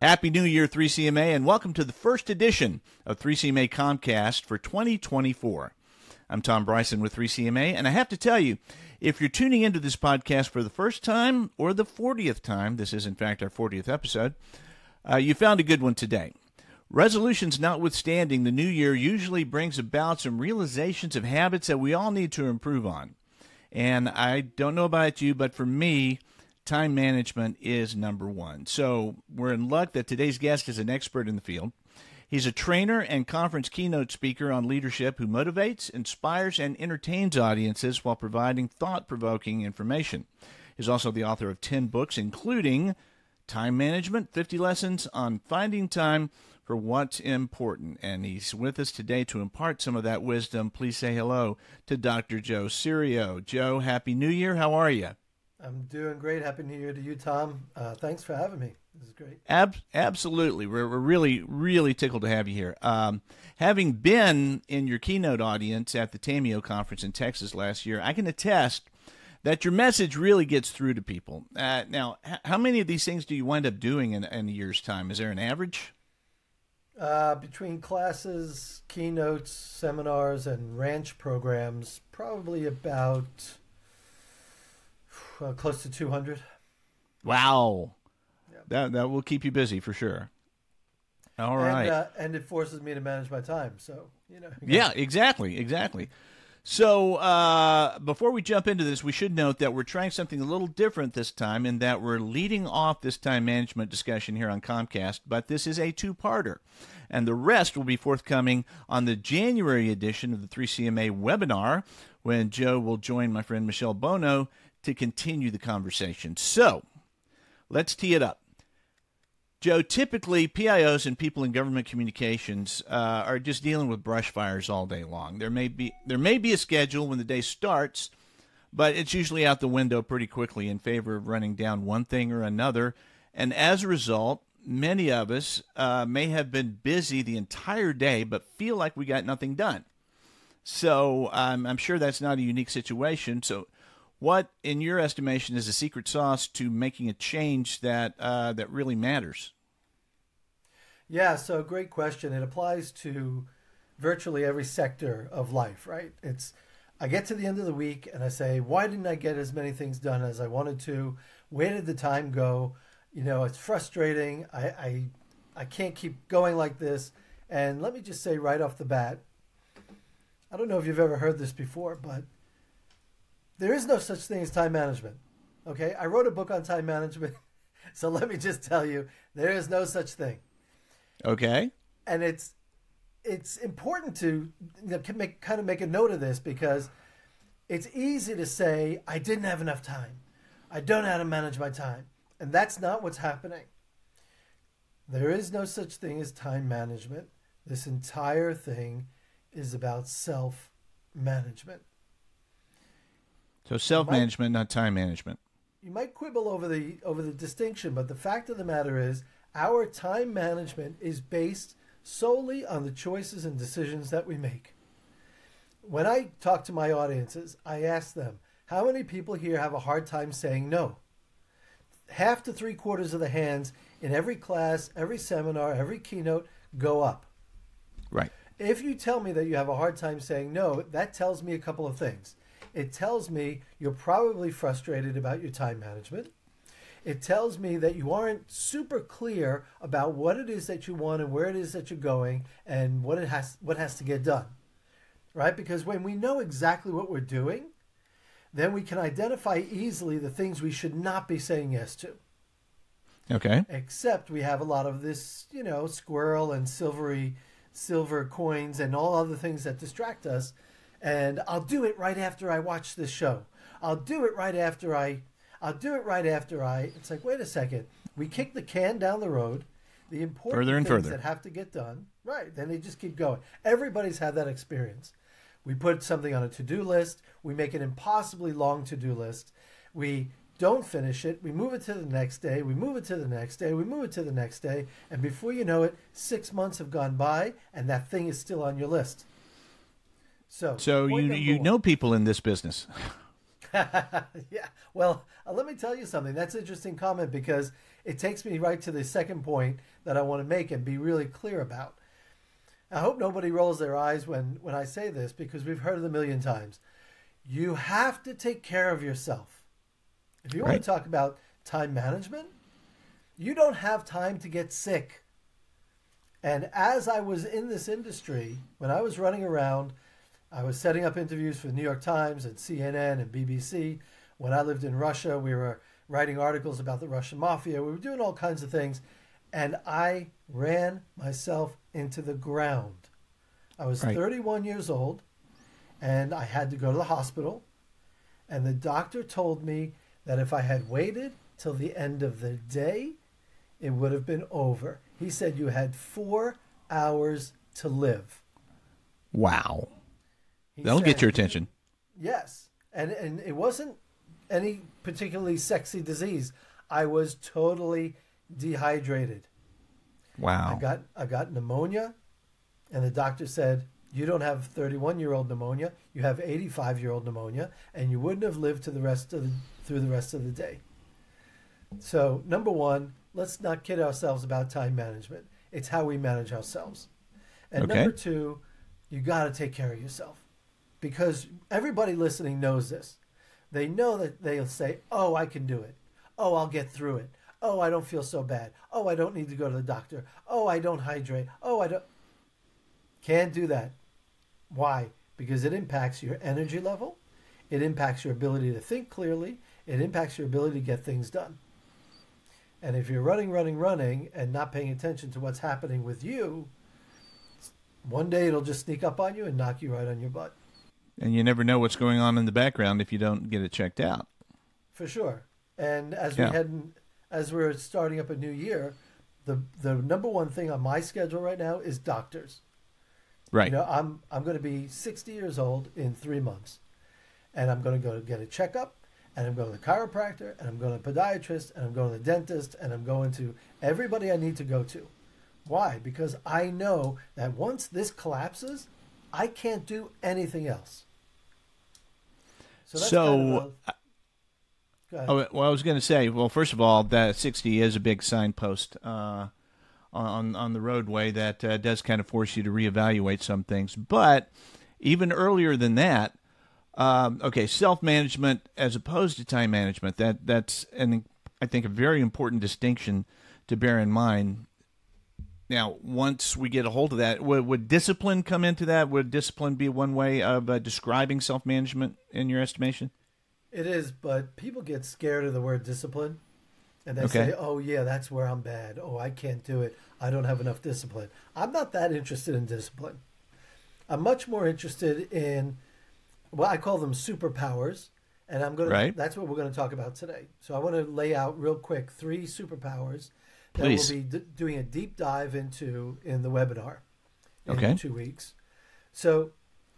Happy New Year, 3CMA, and welcome to the first edition of 3CMA CommCast for 2024. I'm Tom Bryson with 3CMA, and I have to tell you, if you're tuning into this podcast for the first time or the 40th time, this is in fact our 40th episode, uh, you found a good one today. Resolutions notwithstanding, the new year usually brings about some realizations of habits that we all need to improve on. And I don't know about you, but for me, time management is number one. So we're in luck that today's guest is an expert in the field. He's a trainer and conference keynote speaker on leadership who motivates, inspires, and entertains audiences while providing thought provoking information. He's also the author of 10 books, including Time Management 50 Lessons on Finding Time for What's Important. And he's with us today to impart some of that wisdom. Please say hello to Dr. Joe Serio. Joe, Happy New Year. How are you? I'm doing great. Happy New Year to you, Tom. Uh, thanks for having me. This is great. Ab- absolutely. We're, we're really, really tickled to have you here. Um, having been in your keynote audience at the TAMIO conference in Texas last year, I can attest that your message really gets through to people. Uh, now, h- how many of these things do you wind up doing in, in a year's time? Is there an average? Uh, between classes, keynotes, seminars, and ranch programs, probably about uh, close to 200. Wow. That, that will keep you busy for sure. All right. And, uh, and it forces me to manage my time. So, you know. Yeah, exactly, exactly. So uh, before we jump into this, we should note that we're trying something a little different this time in that we're leading off this time management discussion here on CommCast, but this is a two-parter. And the rest will be forthcoming on the January edition of the 3CMA webinar when Joe will join my friend Michelle Bono to continue the conversation. So let's tee it up. Joe, typically PIOs and people in government communications uh, are just dealing with brush fires all day long. There may be there may be a schedule when the day starts, but it's usually out the window pretty quickly in favor of running down one thing or another. And as a result, many of us uh, may have been busy the entire day, but feel like we got nothing done. So um, I'm sure that's not a unique situation. So what, in your estimation, is the secret sauce to making a change that uh, that really matters? Yeah, so great question. It applies to virtually every sector of life, right? It's I get to the end of the week and I say, why didn't I get as many things done as I wanted to? Where did the time go? You know, it's frustrating. I I, I can't keep going like this. And let me just say right off the bat, I don't know if you've ever heard this before, but there is no such thing as time management. Okay, I wrote a book on time management, so let me just tell you, there is no such thing. Okay. And it's it's important to you know, make kind of make a note of this because it's easy to say I didn't have enough time. I don't know how to manage my time. And that's not what's happening. There is no such thing as time management. This entire thing is about self management. So self management, not time management. You might quibble over the over the distinction, but the fact of the matter is our time management is based solely on the choices and decisions that we make. When I talk to my audiences, I ask them, how many people here have a hard time saying no? Half to three quarters of the hands in every class, every seminar, every keynote go up. Right. If you tell me that you have a hard time saying no, that tells me a couple of things. It tells me you're probably frustrated about your time management. It tells me that you aren't super clear about what it is that you want and where it is that you're going and what it has what has to get done. Right? Because when we know exactly what we're doing, then we can identify easily the things we should not be saying yes to. Okay. Except we have a lot of this, you know, squirrel and silvery silver coins and all other things that distract us. And I'll do it right after I watch this show. I'll do it right after I I'll do it right after I. It's like, wait a second. We kick the can down the road. The important Further and things further. that have to get done, right? Then they just keep going. Everybody's had that experience. We put something on a to-do list. We make an impossibly long to-do list. We don't finish it. We move it to the next day. We move it to the next day. We move it to the next day. And before you know it, six months have gone by, and that thing is still on your list. So, So you you one. know people in this business. yeah. Well, uh, let me tell you something. That's an interesting comment because it takes me right to the second point that I want to make and be really clear about. I hope nobody rolls their eyes when, when I say this because we've heard it a million times. You have to take care of yourself. If you want to talk about time management, you don't have time to get sick. And as I was in this industry, when I was running around, I was setting up interviews for the New York Times and CNN and BBC. When I lived in Russia, we were writing articles about the Russian mafia. We were doing all kinds of things. And I ran myself into the ground. I was Right. 31 years old and I had to go to the hospital. And the doctor told me that if I had waited till the end of the day, it would have been over. He said you had four hours to live. Wow. He That'll said- get your attention. Yes, and and it wasn't any particularly sexy disease. I was totally dehydrated. Wow. I got I got pneumonia, and the doctor said you don't have 31 year old pneumonia. You have 85 year old pneumonia, and you wouldn't have lived to the rest of the, through the rest of the day. So number one, let's not kid ourselves about time management. It's how we manage ourselves. And Okay. number two, you got to take care of yourself because everybody listening knows this. They know that they'll say, "Oh, I can do it. Oh, I'll get through it. Oh, I don't feel so bad. Oh, I don't need to go to the doctor. Oh, I don't hydrate. Oh, I don't." Can't do that. Why? Because it impacts your energy level. It impacts your ability to think clearly. It impacts your ability to get things done. And if you're running, running, running, and not paying attention to what's happening with you, one day it'll just sneak up on you and knock you right on your butt. And you never know what's going on in the background if you don't get it checked out. For sure. And as Yeah. we head as we're starting up a new year, the the number one thing on my schedule right now is doctors. Right. You know, I'm I'm going to be 60 years old in three months, and I'm going to go get a checkup, and I'm going to the chiropractor, and I'm going to the podiatrist, and I'm going to the dentist, and I'm going to everybody I need to go to. Why? Because I know that once this collapses, I can't do anything else. So that's So, kind of a. Oh, well, I was going to say, well, first of all, that 60 is a big signpost uh, on on the roadway that uh, does kind of force you to reevaluate some things. But even earlier than that, um, okay, self management as opposed to time management. That that's an I think a very important distinction to bear in mind. Now, once we get a hold of that, would, would discipline come into that? Would discipline be one way of uh, describing self management in your estimation? It is, but people get scared of the word discipline. And they Okay. say, oh, yeah, that's where I'm bad. Oh, I can't do it. I don't have enough discipline. I'm not that interested in discipline. I'm much more interested in what I call them superpowers. And I'm going Right. to, that's what we're going to talk about today. So I want to lay out real quick three superpowers that Please. we'll be d- doing a deep dive into in the webinar in Okay. two weeks. So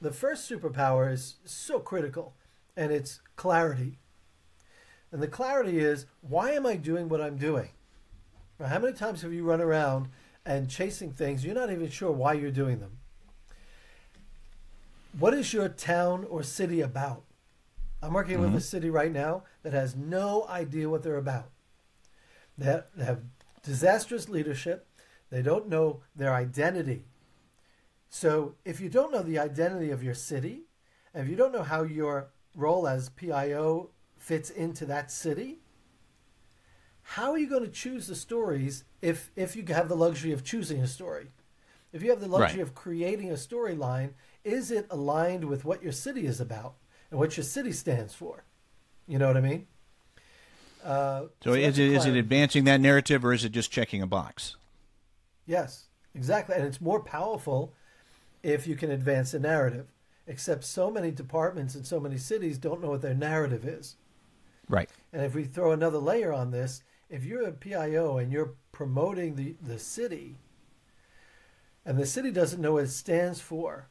the first superpower is so critical, and it's clarity. And the clarity is why am I doing what I'm doing? Now, How many times have you run around and chasing things you're not even sure why you're doing them? What is your town or city about? I'm working with mm-hmm. a city right now that has no idea what they're about. They have disastrous leadership. They don't know their identity. So if you don't know the identity of your city, and if you don't know how your role as PIO fits into that city, how are you going to choose the stories if if you have the luxury of choosing a story? If you have the luxury Right. of creating a storyline, is it aligned with what your city is about and what your city stands for? You know what I mean? Uh, So, that's is it, is it advancing that narrative or is it just checking a box? Yes, exactly. And it's more powerful if you can advance a narrative. Except so many departments and so many cities don't know what their narrative is. Right. And if we throw another layer on this, if you're a PIO and you're promoting the, the city, and the city doesn't know what it stands for,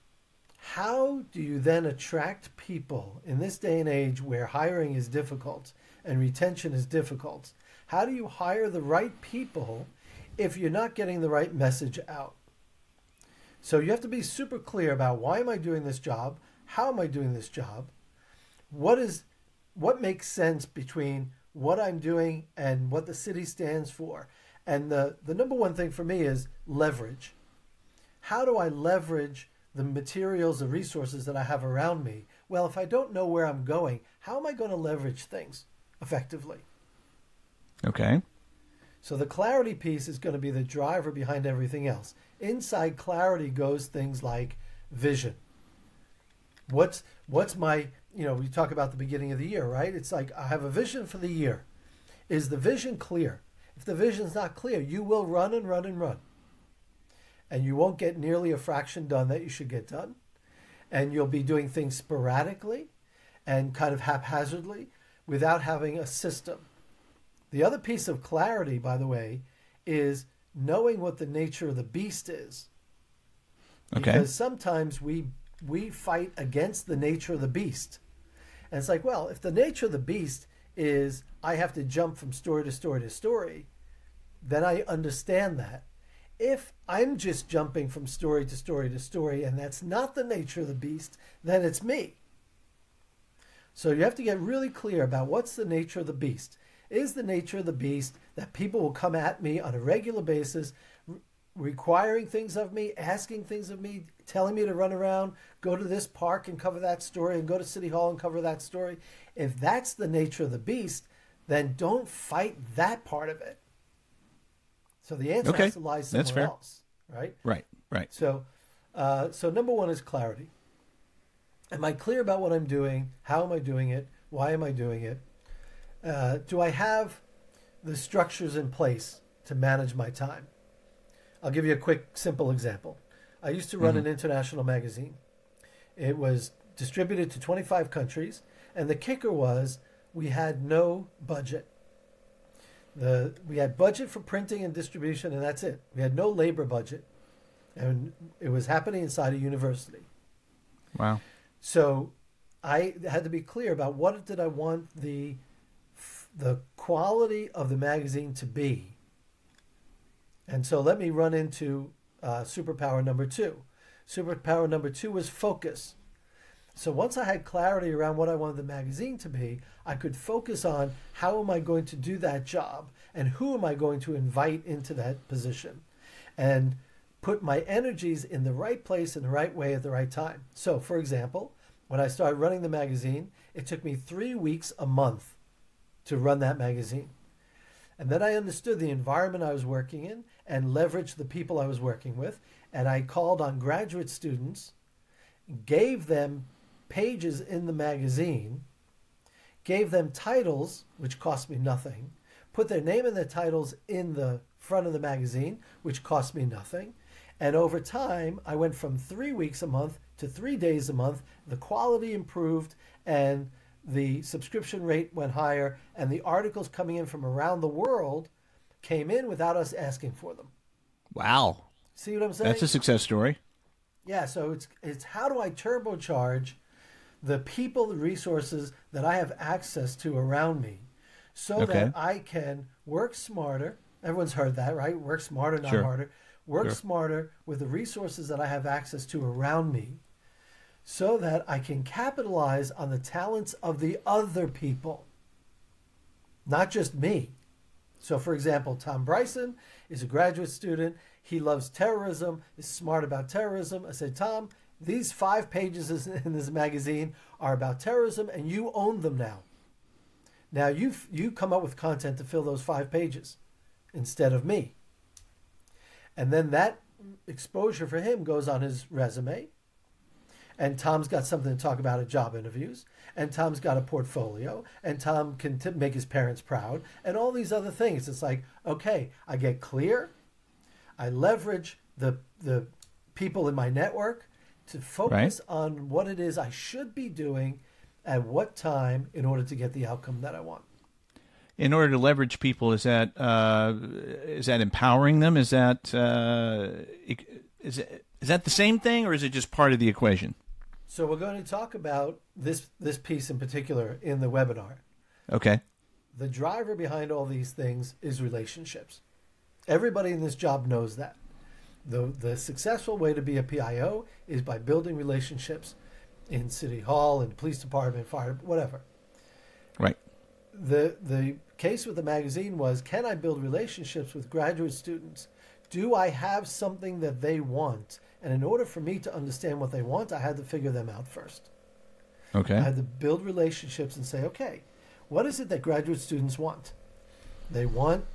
how do you then attract people in this day and age where hiring is difficult and retention is difficult? How do you hire the right people if you're not getting the right message out? So you have to be super clear about why am I doing this job? how am I doing this job? What is what makes sense between what I'm doing and what the city stands for? And the, the number one thing for me is leverage. How do I leverage the materials, the resources that I have around me? Well, if I don't know where I'm going, how am I going to leverage things effectively? Okay. So the clarity piece is going to be the driver behind everything else. Inside clarity goes things like vision. What's what's my you know we talk about the beginning of the year, right? It's like I have a vision for the year. Is the vision clear? If the vision's not clear, you will run and run and run. And you won't get nearly a fraction done that you should get done. And you'll be doing things sporadically and kind of haphazardly without having a system. The other piece of clarity, by the way, is knowing what the nature of the beast is. Okay. Because sometimes we we fight against the nature of the beast. And it's like, well, if the nature of the beast is I have to jump from story to story to story, then I understand that. If I'm just jumping from story to story to story and that's not the nature of the beast, then it's me. So you have to get really clear about what's the nature of the beast. Is the nature of the beast that people will come at me on a regular basis, re- requiring things of me, asking things of me, telling me to run around, go to this park and cover that story, and go to City Hall and cover that story? If that's the nature of the beast, then don't fight that part of it. So the answer Okay, has to lie somewhere that's fair. else, right? Right. Right. So, uh, so number one is clarity. Am I clear about what I'm doing? How am I doing it? Why am I doing it? Uh, do I have the structures in place to manage my time? I'll give you a quick, simple example. I used to run an international magazine. It was distributed to 25 countries, and the kicker was we had no budget. The, we had budget for printing and distribution, and that's it. We had no labor budget, and it was happening inside a university. Wow. So I had to be clear about what did I want the the quality of the magazine to be. And so let me run into uh, superpower number two. Superpower number two was focus. So once I had clarity around what I wanted the magazine to be, I could focus on how am I going to do that job and who am I going to invite into that position and put my energies in the right place in the right way at the right time. So, for example, when I started running the magazine, it took me three weeks a month to run that magazine. And then I understood the environment I was working in and leveraged the people I was working with. And I called on graduate students, gave them pages in the magazine, gave them titles, which cost me nothing, put their name and their titles in the front of the magazine, which cost me nothing. And over time, I went from three weeks a month to three days a month. The quality improved and the subscription rate went higher, and the articles coming in from around the world came in without us asking for them. Wow. See what I'm saying? That's a success story. Yeah, so it's it's how do I turbocharge the people, the resources that I have access to around me, so Okay. that I can work smarter. Everyone's heard that, right? Work smarter, not Sure. harder. Work Sure. smarter with the resources that I have access to around me, so that I can capitalize on the talents of the other people, not just me. So, for example, Tom Bryson is a graduate student. He loves terrorism, is smart about terrorism. I said, Tom, these five pages in this magazine are about terrorism, and you own them now. Now you you come up with content to fill those five pages instead of me. And then that exposure for him goes on his resume. And Tom's got something to talk about at job interviews. And Tom's got a portfolio. And Tom can t- make his parents proud. And all these other things. It's like, okay, I get clear. I leverage the, the people in my network to focus on what it is I should be doing at what time in order to get the outcome that I want. In order to leverage people, is that uh, is that empowering them? Is that uh, is it, is that the same thing, or is it just part of the equation? So we're going to talk about this this piece in particular in the webinar. Okay. The driver behind all these things is relationships. Everybody in this job knows that. The the successful way to be a PIO is by building relationships in city hall, in police department, fire, whatever. The the case with the magazine was can I build relationships with graduate students? Do I have something that they want? And in order for me to understand what they want, I had to figure them out first. Okay. I had to build relationships and say, okay, what is it that graduate students want? They want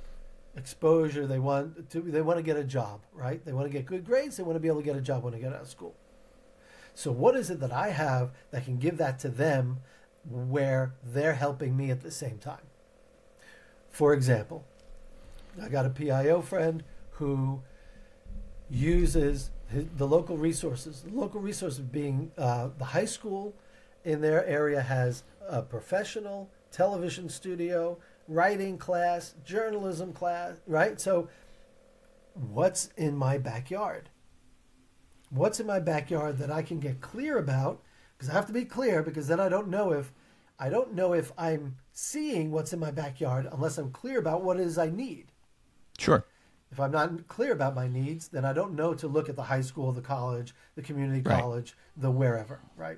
exposure. They want to. They want to get a job, right? They want to get good grades. They want to be able to get a job when they get out of school. So, what is it that I have that can give that to them, where they're helping me at the same time? For example, I got a PIO friend who uses his, the local resources. The local resources being uh, the high school in their area has a professional television studio, writing class, journalism class, right? So, what's in my backyard? What's in my backyard that I can get clear about? Because I have to be clear because then I don't know if I don't know if I'm seeing what's in my backyard unless I'm clear about what it is I need. Sure. If I'm not clear about my needs, then I don't know to look at the high school, the college, the community Right. college, the wherever, right?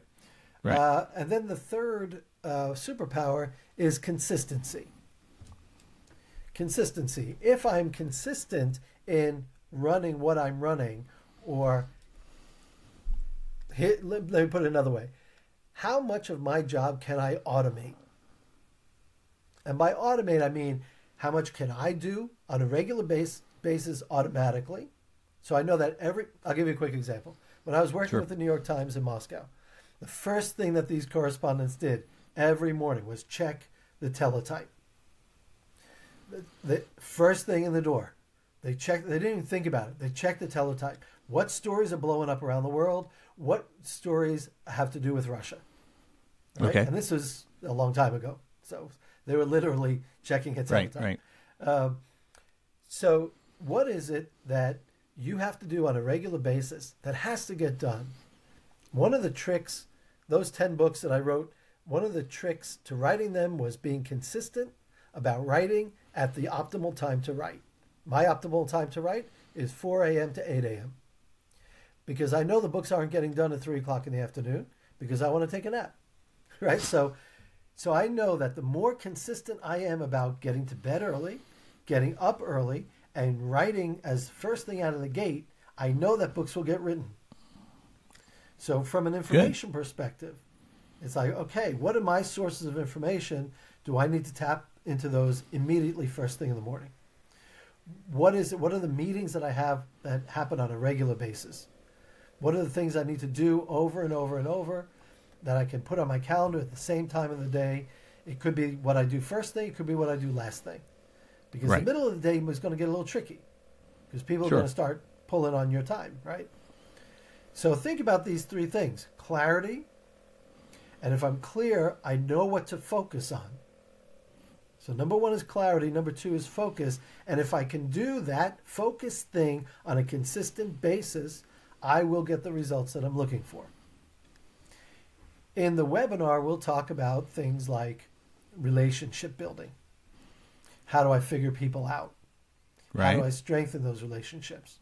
Right. Uh, and then the third uh, superpower is consistency. Consistency. If I'm consistent in running what I'm running, or hit, let, let me put it another way how much of my job can I automate? And by automate, I mean how much can I do on a regular base, basis automatically? So I know that every, I'll give you a quick example. When I was working Sure. with the New York Times in Moscow, the first thing that these correspondents did every morning was check the teletype. The, the first thing in the door, they checked. They didn't even think about it. They checked the teletype. What stories are blowing up around the world? What stories have to do with Russia? Okay. And this was a long time ago, so they were literally checking a Right. teletype. Right. Um, so, what is it that you have to do on a regular basis that has to get done? One of the tricks, those 10 books that I wrote, one of the tricks to writing them was being consistent about writing at the optimal time to write. My optimal time to write is 4 a.m. to 8 a.m. Because I know the books aren't getting done at 3 o'clock in the afternoon because I want to take a nap. Right? So, so I know that the more consistent I am about getting to bed early, getting up early, and writing as first thing out of the gate, I know that books will get written. So, from an information perspective, it's like, okay, what are my sources of information? Do I need to tap into those immediately first thing in the morning? What is it? What are the meetings that I have that happen on a regular basis? What are the things I need to do over and over and over that I can put on my calendar at the same time of the day? It could be what I do first thing. It could be what I do last thing. Because Right. the middle of the day was going to get a little tricky because people Sure. are going to start pulling on your time, right? So think about these three things clarity. And if I'm clear, I know what to focus on. So, number one is clarity. Number two is focus. And if I can do that focus thing on a consistent basis, I will get the results that I'm looking for. In the webinar, we'll talk about things like relationship building. How do I figure people out? Right. How do I strengthen those relationships?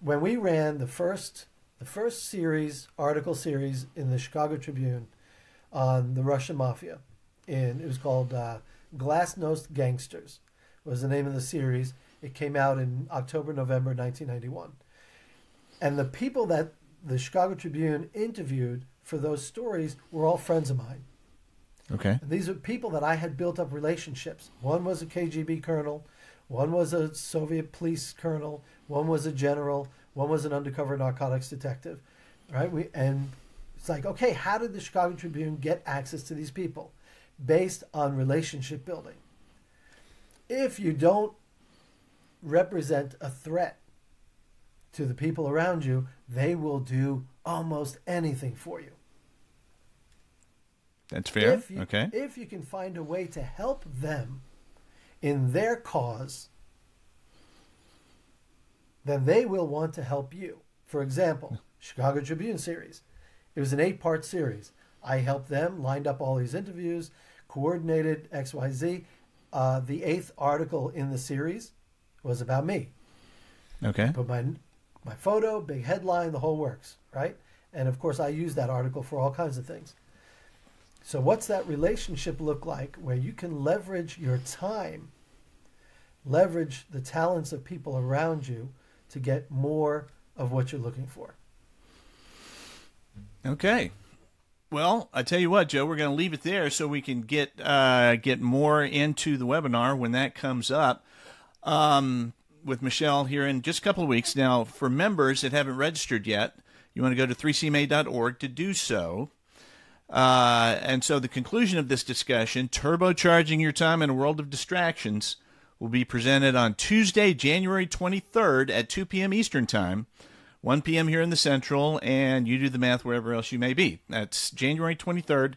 When we ran the first the first series article series in the Chicago Tribune on the Russian mafia, and it was called uh, Glasnost Gangsters was the name of the series. It came out in October November 1991, and the people that the Chicago Tribune interviewed for those stories were all friends of mine. Okay. And these are people that I had built up relationships. One was a KGB colonel, one was a Soviet police colonel, one was a general, one was an undercover narcotics detective, right? We and it's like, okay, how did the Chicago Tribune get access to these people? Based on relationship building. If you don't represent a threat to the people around you, they will do almost anything for you. That's fair. If you, okay. If you can find a way to help them in their cause, then they will want to help you. For example, Chicago Tribune series. It was an eight part series. I helped them, lined up all these interviews, coordinated XYZ. Uh, the eighth article in the series was about me Okay. put my my photo, big headline, the whole works, right? And of course, I use that article for all kinds of things. So, what's that relationship look like where you can leverage your time, leverage the talents of people around you to get more of what you're looking for? Okay. Well, I tell you what, Joe, we're going to leave it there so we can get uh, get more into the webinar when that comes up um, with Michelle here in just a couple of weeks. Now, for members that haven't registered yet, you want to go to 3cma.org to do so. Uh, and so, the conclusion of this discussion, turbocharging your time in a world of distractions, will be presented on Tuesday, January 23rd at 2 p.m. Eastern Time. 1 p.m. here in the Central, and you do the math wherever else you may be. That's January 23rd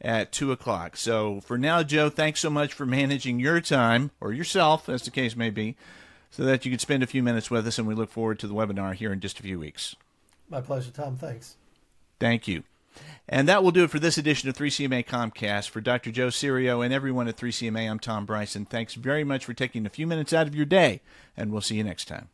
at 2 o'clock. So for now, Joe, thanks so much for managing your time, or yourself, as the case may be, so that you could spend a few minutes with us, and we look forward to the webinar here in just a few weeks. My pleasure, Tom. Thanks. Thank you. And that will do it for this edition of 3CMA CommCast. For Dr. Joe Serio and everyone at 3CMA, I'm Tom Bryson. Thanks very much for taking a few minutes out of your day, and we'll see you next time.